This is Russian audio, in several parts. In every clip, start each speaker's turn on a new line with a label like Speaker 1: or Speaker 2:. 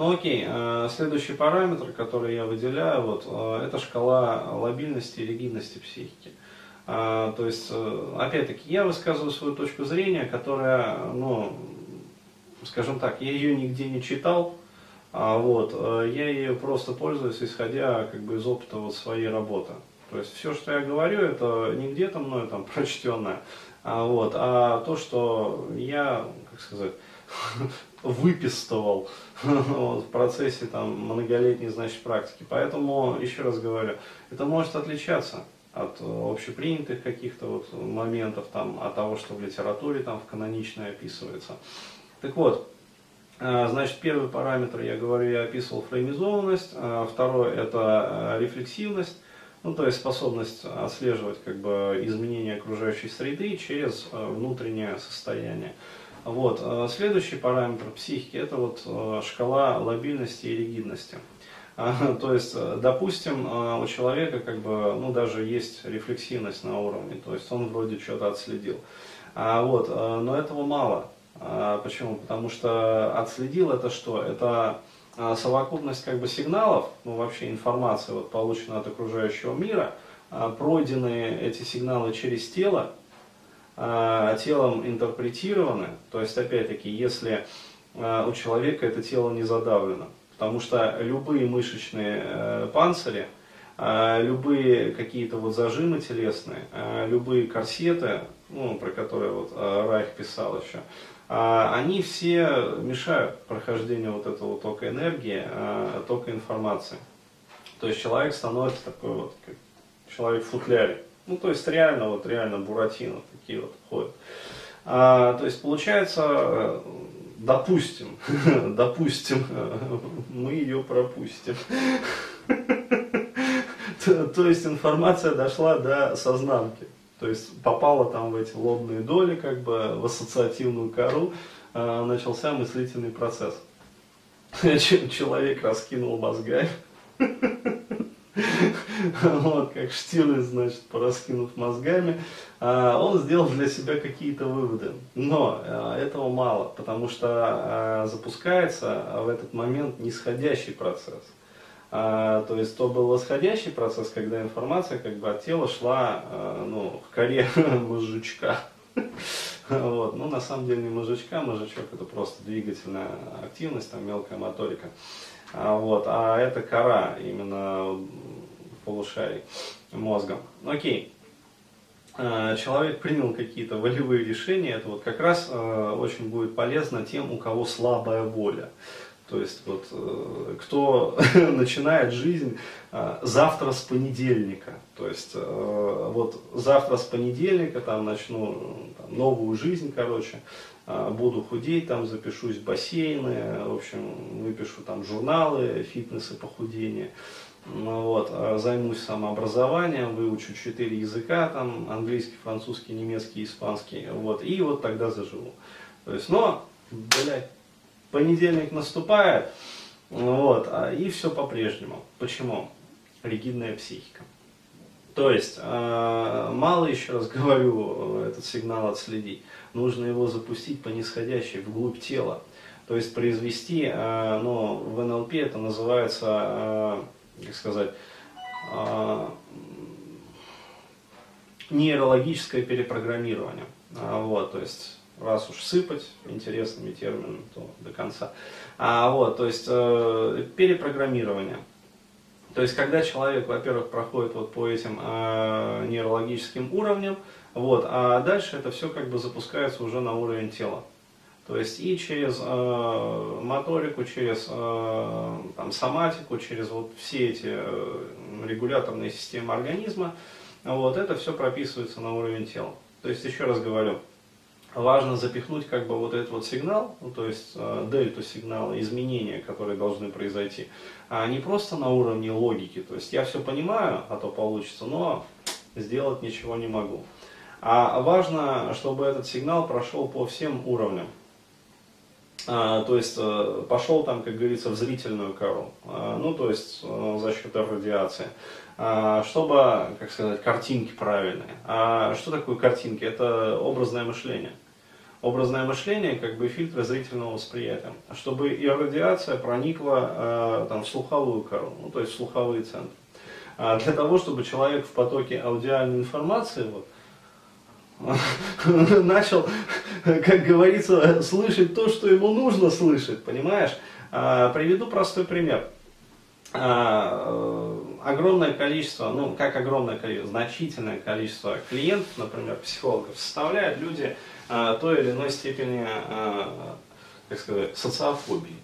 Speaker 1: Ну окей, э, следующий параметр, который я выделяю, вот, э, это шкала лобильности и ригидности психики. А, то есть, э, опять-таки, я высказываю свою точку зрения, которая, ну, скажем так, я ее нигде не читал, а вот, я ее просто пользуюсь, исходя как бы из опыта вот своей работы. То есть все, что я говорю, это не где-то мною там прочтенное, а, вот, а то, что я, как сказать, выпистывал вот, в процессе там, многолетней значит, практики. Поэтому, еще раз говорю, это может отличаться от общепринятых каких-то вот моментов, там, от того, что в литературе там, в каноничной описывается. Так вот, а, значит, первый параметр, я говорю, я описывал фреймизованность, а второй это рефлексивность, ну, то есть способность отслеживать как бы, изменения окружающей среды через внутреннее состояние. Вот. Э, следующий параметр психики это вот э, шкала лобильности и ригидности. А, то есть, э, допустим, у человека как бы, ну, даже есть рефлексивность на уровне, то есть он вроде что-то отследил. А, вот, но этого мало. А, почему? Потому что отследил это что? Это совокупность как бы сигналов, ну вообще информации, вот, полученной от окружающего мира, пройденные эти сигналы через тело, а, телом интерпретированы, то есть опять-таки, если а, у человека это тело не задавлено, потому что любые мышечные э, панцири, любые какие-то вот зажимы телесные, любые корсеты, ну, про которые вот Райх писал еще, они все мешают прохождению вот этого тока энергии, тока информации. То есть человек становится такой вот, как человек в футляре. Ну, то есть реально, вот реально Буратино такие вот ходят. А, то есть получается, э, допустим, допустим, мы ее пропустим. то, есть информация дошла до сознанки. То есть попала там в эти лобные доли, как бы в ассоциативную кору, э, начался мыслительный процесс. Человек раскинул мозгами. вот, как Штирлиц, значит, пораскинув мозгами, а, он сделал для себя какие-то выводы. Но а, этого мало, потому что а, запускается в этот момент нисходящий процесс. То есть то был восходящий процесс, когда информация как бы от тела шла ну, к коре мозжечка. Вот. Ну, на самом деле не мозжечка, мозжечок это просто двигательная активность, там мелкая моторика. Вот. А это кора, именно полушарий мозга. Окей. Э, человек принял какие-то волевые решения, это вот как раз э, очень будет полезно тем, у кого слабая воля. То есть вот э, кто начинает жизнь завтра с понедельника, то есть вот завтра с понедельника там начну там, новую жизнь, короче, буду худеть, там запишусь в бассейны, в общем, выпишу там журналы, фитнес и похудение. Ну, вот, а займусь самообразованием, выучу четыре языка, там, английский, французский, немецкий, испанский, вот, и вот тогда заживу. То есть, но, блядь, понедельник наступает, вот, а, и все по-прежнему. Почему? Ригидная психика. То есть, э, мало еще раз говорю этот сигнал отследить, нужно его запустить по нисходящей, вглубь тела. То есть произвести, ну, в НЛП это называется как сказать, а, нейрологическое перепрограммирование. А, вот, то есть, раз уж сыпать интересными терминами, то до конца. А, вот, то есть, э, перепрограммирование. То есть, когда человек, во-первых, проходит вот по этим э, нейрологическим уровням, вот, а дальше это все как бы запускается уже на уровень тела. То есть и через э, моторику, через э, там, соматику, через вот все эти э, регуляторные системы организма, вот это все прописывается на уровень тела. То есть еще раз говорю, важно запихнуть как бы вот этот вот сигнал, ну, то есть э, дельту сигнала, изменения, которые должны произойти, а не просто на уровне логики. То есть я все понимаю, а то получится, но сделать ничего не могу. А важно, чтобы этот сигнал прошел по всем уровням. А, то есть э, пошел там, как говорится, в зрительную кору, а, ну то есть э, за счет радиации, а, чтобы, как сказать, картинки правильные. А что такое картинки? Это образное мышление. образное мышление как бы фильтры зрительного восприятия, чтобы и радиация проникла э, там, в слуховую кору, ну, то есть в слуховые центры. А для того, чтобы человек в потоке аудиальной информации вот, начал, как говорится, слышать то, что ему нужно слышать, понимаешь? А, приведу простой пример. А, э, огромное количество, ну как огромное количество, значительное количество клиентов, например, психологов, составляют люди а, той или иной степени, как сказать, социофобии.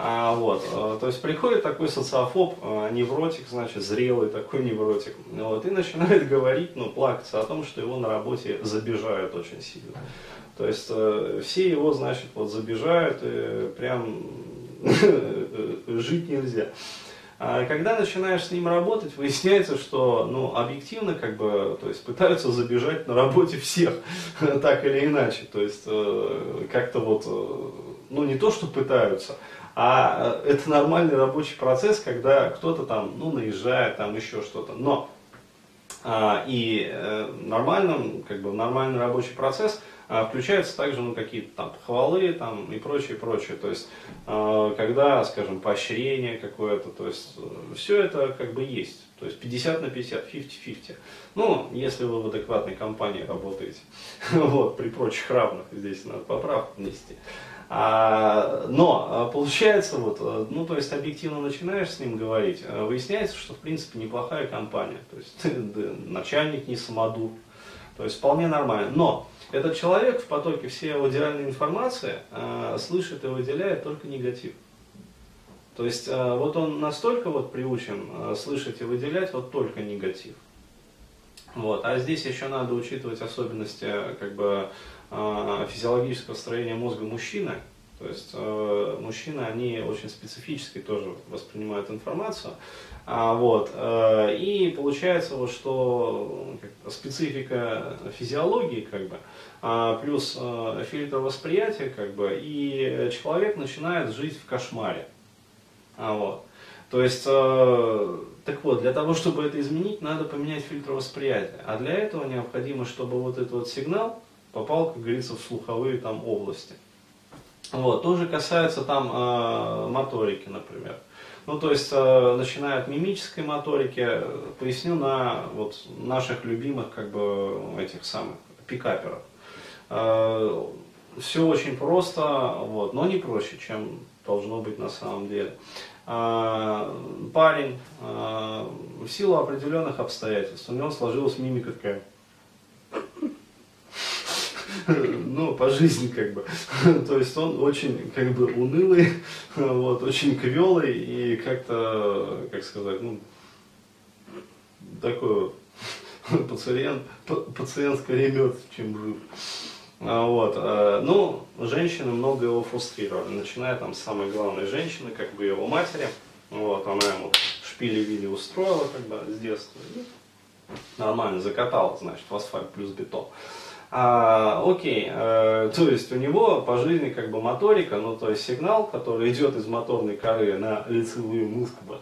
Speaker 1: А, вот, то есть приходит такой социофоб, невротик, значит, зрелый такой невротик, вот, и начинает говорить, ну, плакаться о том, что его на работе забежают очень сильно. То есть э, все его, значит, вот забежают, и прям жить нельзя. А когда начинаешь с ним работать, выясняется, что ну, объективно как бы, то есть пытаются забежать на работе всех, так или иначе. То есть э, как-то вот, э, ну не то, что пытаются, а это нормальный рабочий процесс, когда кто-то там, ну, наезжает, там еще что-то. Но а, и э, нормальным, как бы нормальный рабочий процесс – а, включаются также ну, какие-то там хвалы там, и прочее, прочее. То есть, э, когда, скажем, поощрение какое-то, то есть, э, все это как бы есть. То есть 50 на 50, 50-50. Ну, если вы в адекватной компании работаете. вот, при прочих равных, здесь надо поправку внести. А, но а, получается, вот, э, ну, то есть объективно начинаешь с ним говорить, выясняется, что в принципе неплохая компания. То есть начальник не самодур. То есть вполне нормально. Но этот человек в потоке всей аудиальной информации э, слышит и выделяет только негатив. То есть э, вот он настолько вот приучен э, слышать и выделять вот только негатив. Вот. А здесь еще надо учитывать особенности как бы, физиологического строения мозга мужчины. То есть э, мужчины, они очень специфически тоже воспринимают информацию. А, вот, э, и получается, вот, что как, специфика физиологии, как бы, а, плюс э, фильтр восприятия, как бы, и человек начинает жить в кошмаре. А, вот. То есть, э, так вот, для того, чтобы это изменить, надо поменять фильтр восприятия. А для этого необходимо, чтобы вот этот вот сигнал попал, как говорится, в слуховые там области. Вот, тоже касается там э, моторики, например. Ну, то есть, э, начиная от мимической моторики, поясню на вот, наших любимых, как бы, этих самых пикаперов. Э, все очень просто, вот, но не проще, чем должно быть на самом деле. Э, парень э, в силу определенных обстоятельств, у него сложилась мимика такая ну, по жизни как бы. То есть он очень как бы унылый, вот, очень квелый и как-то, как сказать, ну, такой пациент, пациент скорее мертв, чем жив. А, вот. А, ну, женщины много его фрустрировали, начиная там с самой главной женщины, как бы его матери. Вот, она ему шпили-вили устроила как бы с детства. Нормально закатала, значит, в асфальт плюс бетон. А, окей, э, то есть у него по жизни как бы моторика, ну то есть сигнал, который идет из моторной коры на лицевую мускулы,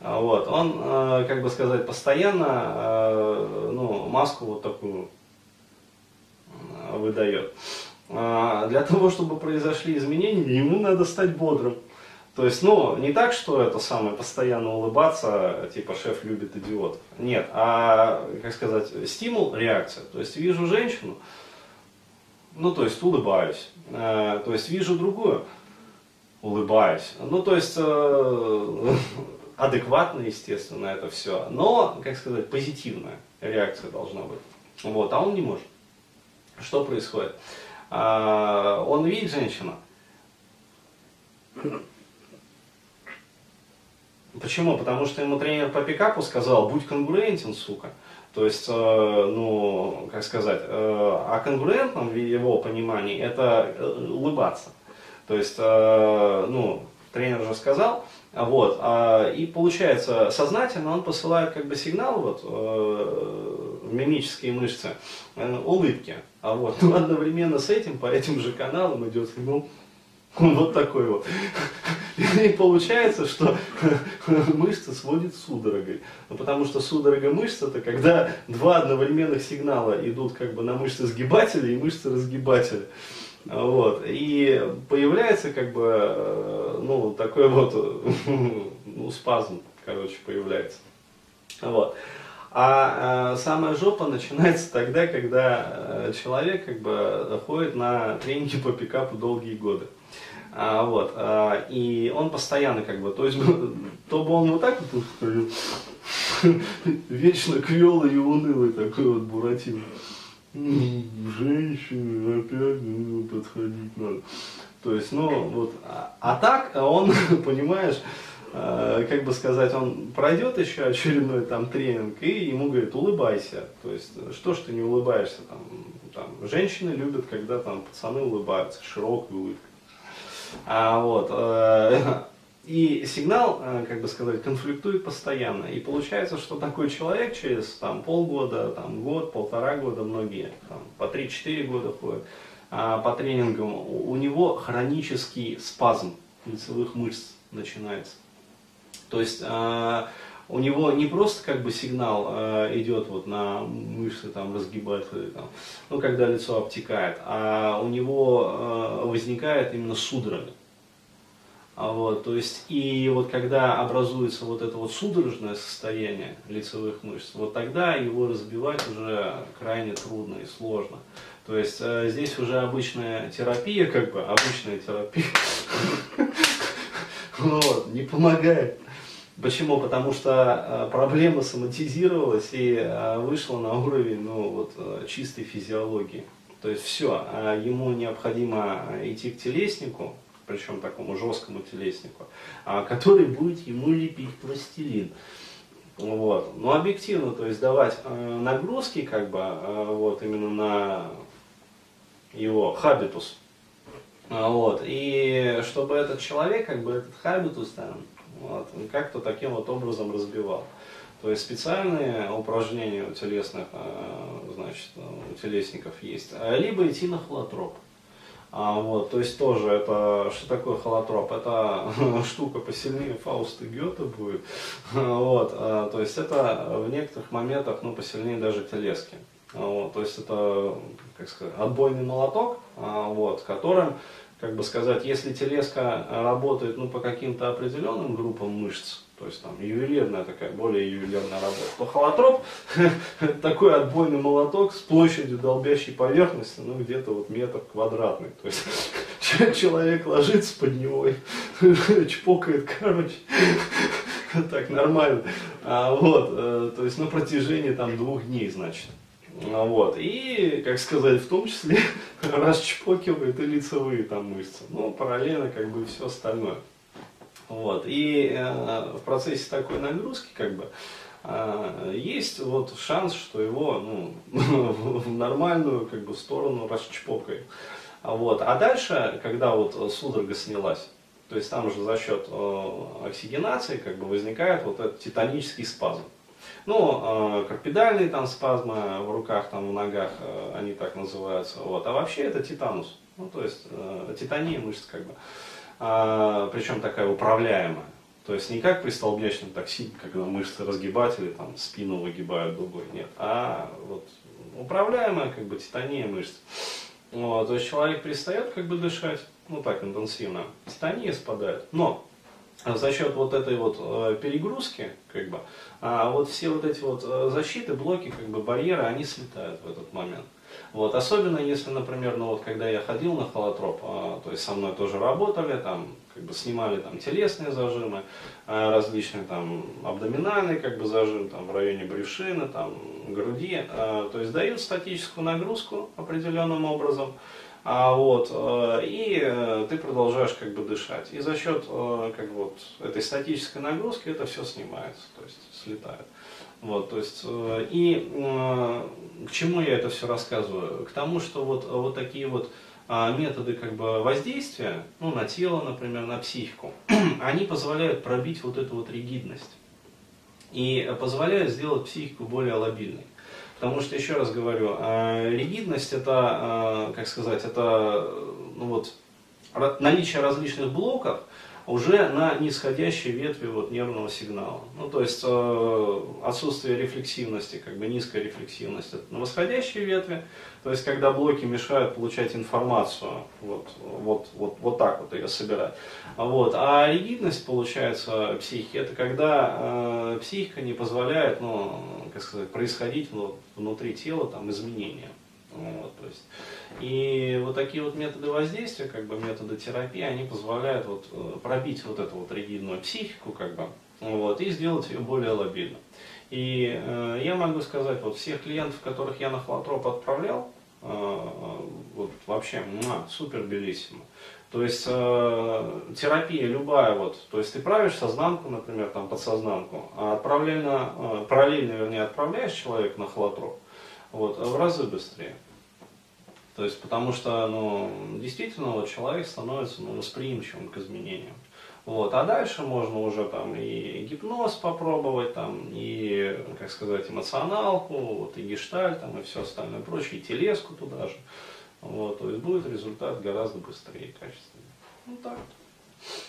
Speaker 1: а, вот, он, э, как бы сказать, постоянно, э, ну, маску вот такую э, выдает. А, для того, чтобы произошли изменения, ему надо стать бодрым. То есть, ну, не так, что это самое постоянно улыбаться, типа шеф любит идиотов. Нет, а, как сказать, стимул, реакция. То есть вижу женщину, ну, то есть улыбаюсь. Э, то есть вижу другую, улыбаюсь. Ну, то есть э, адекватно, естественно, это все. Но, как сказать, позитивная реакция должна быть. Вот, а он не может. Что происходит? А, он видит женщину, Почему? Потому что ему тренер по пикапу сказал, будь конгруентен, сука. То есть, э, ну, как сказать, э, а конгруентным в его понимании это э, улыбаться. То есть, э, ну, тренер уже сказал, вот, а, и получается, сознательно он посылает как бы сигнал вот, э, в мимические мышцы э, улыбки. А вот, но одновременно с этим по этим же каналам идет сигнал Вот такой вот. И получается, что мышца сводит судорогой. Ну, потому что судорога мышц это когда два одновременных сигнала идут как бы на мышцы сгибателя и мышцы разгибателя. Вот. И появляется как бы, э, ну, такой вот, ну, спазм, короче, появляется. Вот. А, а самая жопа начинается тогда, когда э, человек как бы ходит на тренинги по пикапу долгие годы. А, вот, а, и он постоянно как бы, то есть, то бы он вот так вот вечно квелый и унылый такой вот Буратино. Женщины опять ну, подходить надо. То есть, ну, вот, а, а так он, понимаешь, э, как бы сказать, он пройдет еще очередной там тренинг и ему говорит, улыбайся. То есть, что ж ты не улыбаешься там, там женщины любят, когда там пацаны улыбаются, широкой улыбкой. А, вот, э, и сигнал, э, как бы сказать, конфликтует постоянно. И получается, что такой человек через там, полгода, там, год, полтора года, многие там, по 3-4 года ходят а, по тренингам, у него хронический спазм лицевых мышц начинается. То есть а, у него не просто как бы сигнал а, идет вот на мышцы там разгибать, там, ну когда лицо обтекает, а у него а, возникает именно судорога. Вот, то есть, и вот когда образуется вот это вот судорожное состояние лицевых мышц, вот тогда его разбивать уже крайне трудно и сложно. То есть э, здесь уже обычная терапия, как бы обычная терапия, вот, не помогает. Почему? Потому что э, проблема соматизировалась и э, вышла на уровень ну, вот, э, чистой физиологии. То есть все, ему необходимо идти к телеснику, причем такому жесткому телеснику, который будет ему лепить пластилин. Вот. Но объективно, то есть давать нагрузки как бы вот именно на его хабитус. Вот. И чтобы этот человек, как бы этот хабитус там, вот, как-то таким вот образом разбивал. То есть специальные упражнения у телесных, э, значит, у телесников есть. Либо идти на холотроп. А, вот, то есть тоже это, что такое холотроп? Это штука посильнее Фауста Гёте будет. Вот, а, то есть это в некоторых моментах, ну, посильнее даже телески. Вот, то есть это, как сказать, отбойный молоток, а, вот, которым как бы сказать, если телеска работает ну, по каким-то определенным группам мышц, то есть там ювелирная такая, более ювелирная работа, то холотроп такой отбойный молоток с площадью долбящей поверхности, ну где-то вот метр квадратный. То есть человек ложится под него и чпокает, короче, так нормально. А, вот, э, то есть на протяжении там двух дней, значит. А, вот. И, как сказать, в том числе расчпокивает и лицевые там мышцы. Ну, параллельно как бы все остальное. Вот. И э, в процессе такой нагрузки как бы э, есть вот шанс, что его ну, в нормальную как бы сторону расчпокает. Вот. А дальше, когда вот судорога снялась, то есть там уже за счет э, оксигенации как бы возникает вот этот титанический спазм. Ну, э, карпедальные там спазмы в руках, там в ногах, э, они так называются. Вот. А вообще это титанус. Ну, то есть э, титания мышц как бы. А, причем такая управляемая. То есть не как при столбнячном токсине, когда мышцы разгибатели там спину выгибают дугой, нет. А вот управляемая как бы титания мышц. Вот, то есть человек перестает как бы дышать, ну так интенсивно, титания спадает. Но за счет вот этой вот э, перегрузки, как бы, а вот все вот эти вот э, защиты, блоки, как бы барьеры, они слетают в этот момент. Вот, особенно если, например, ну вот когда я ходил на холотроп, а, то есть со мной тоже работали, там, как бы снимали там телесные зажимы, а, различные там абдоминальный как бы зажим, там в районе брюшины, там груди, а, то есть дают статическую нагрузку определенным образом, а, вот, э, и э, ты продолжаешь как бы дышать. И за счет э, как вот, этой статической нагрузки это все снимается, то есть слетает. Вот, то есть, и к чему я это все рассказываю? К тому, что вот, вот такие вот а, методы как бы воздействия, ну, на тело, например, на психику, они позволяют пробить вот эту вот ригидность и позволяют сделать психику более лобильной. Потому что, еще раз говорю, э, ригидность это, э, как сказать, это ну вот, наличие различных блоков, уже на нисходящей ветви вот нервного сигнала. Ну, то есть э, отсутствие рефлексивности, как бы низкая рефлексивность это на восходящей ветви, то есть когда блоки мешают получать информацию, вот, вот, вот, вот так вот ее собирать. Вот. А ригидность, получается, психики, это когда э, психика не позволяет, ну, как сказать, происходить ну, внутри тела там, изменения. Вот, то есть, и вот такие вот методы воздействия, как бы методы терапии, они позволяют вот, э, пробить вот эту вот ригидную психику, как бы, вот, и сделать ее более лобильной. И э, я могу сказать, вот всех клиентов, которых я на флотроп отправлял, э, вот вообще муа, супер белиссимо. То есть э, терапия любая, вот, то есть ты правишь сознанку, например, там подсознанку, а параллельно, э, параллельно вернее, отправляешь человека на холотроп, вот, в разы быстрее. То есть, потому что, ну, действительно, вот человек становится ну, восприимчивым к изменениям. Вот. А дальше можно уже там и гипноз попробовать, там, и, как сказать, эмоционалку, вот, и гешталь, там, и все остальное прочее, и телеску туда же. Вот. То есть будет результат гораздо быстрее и качественнее. Ну так. Вот.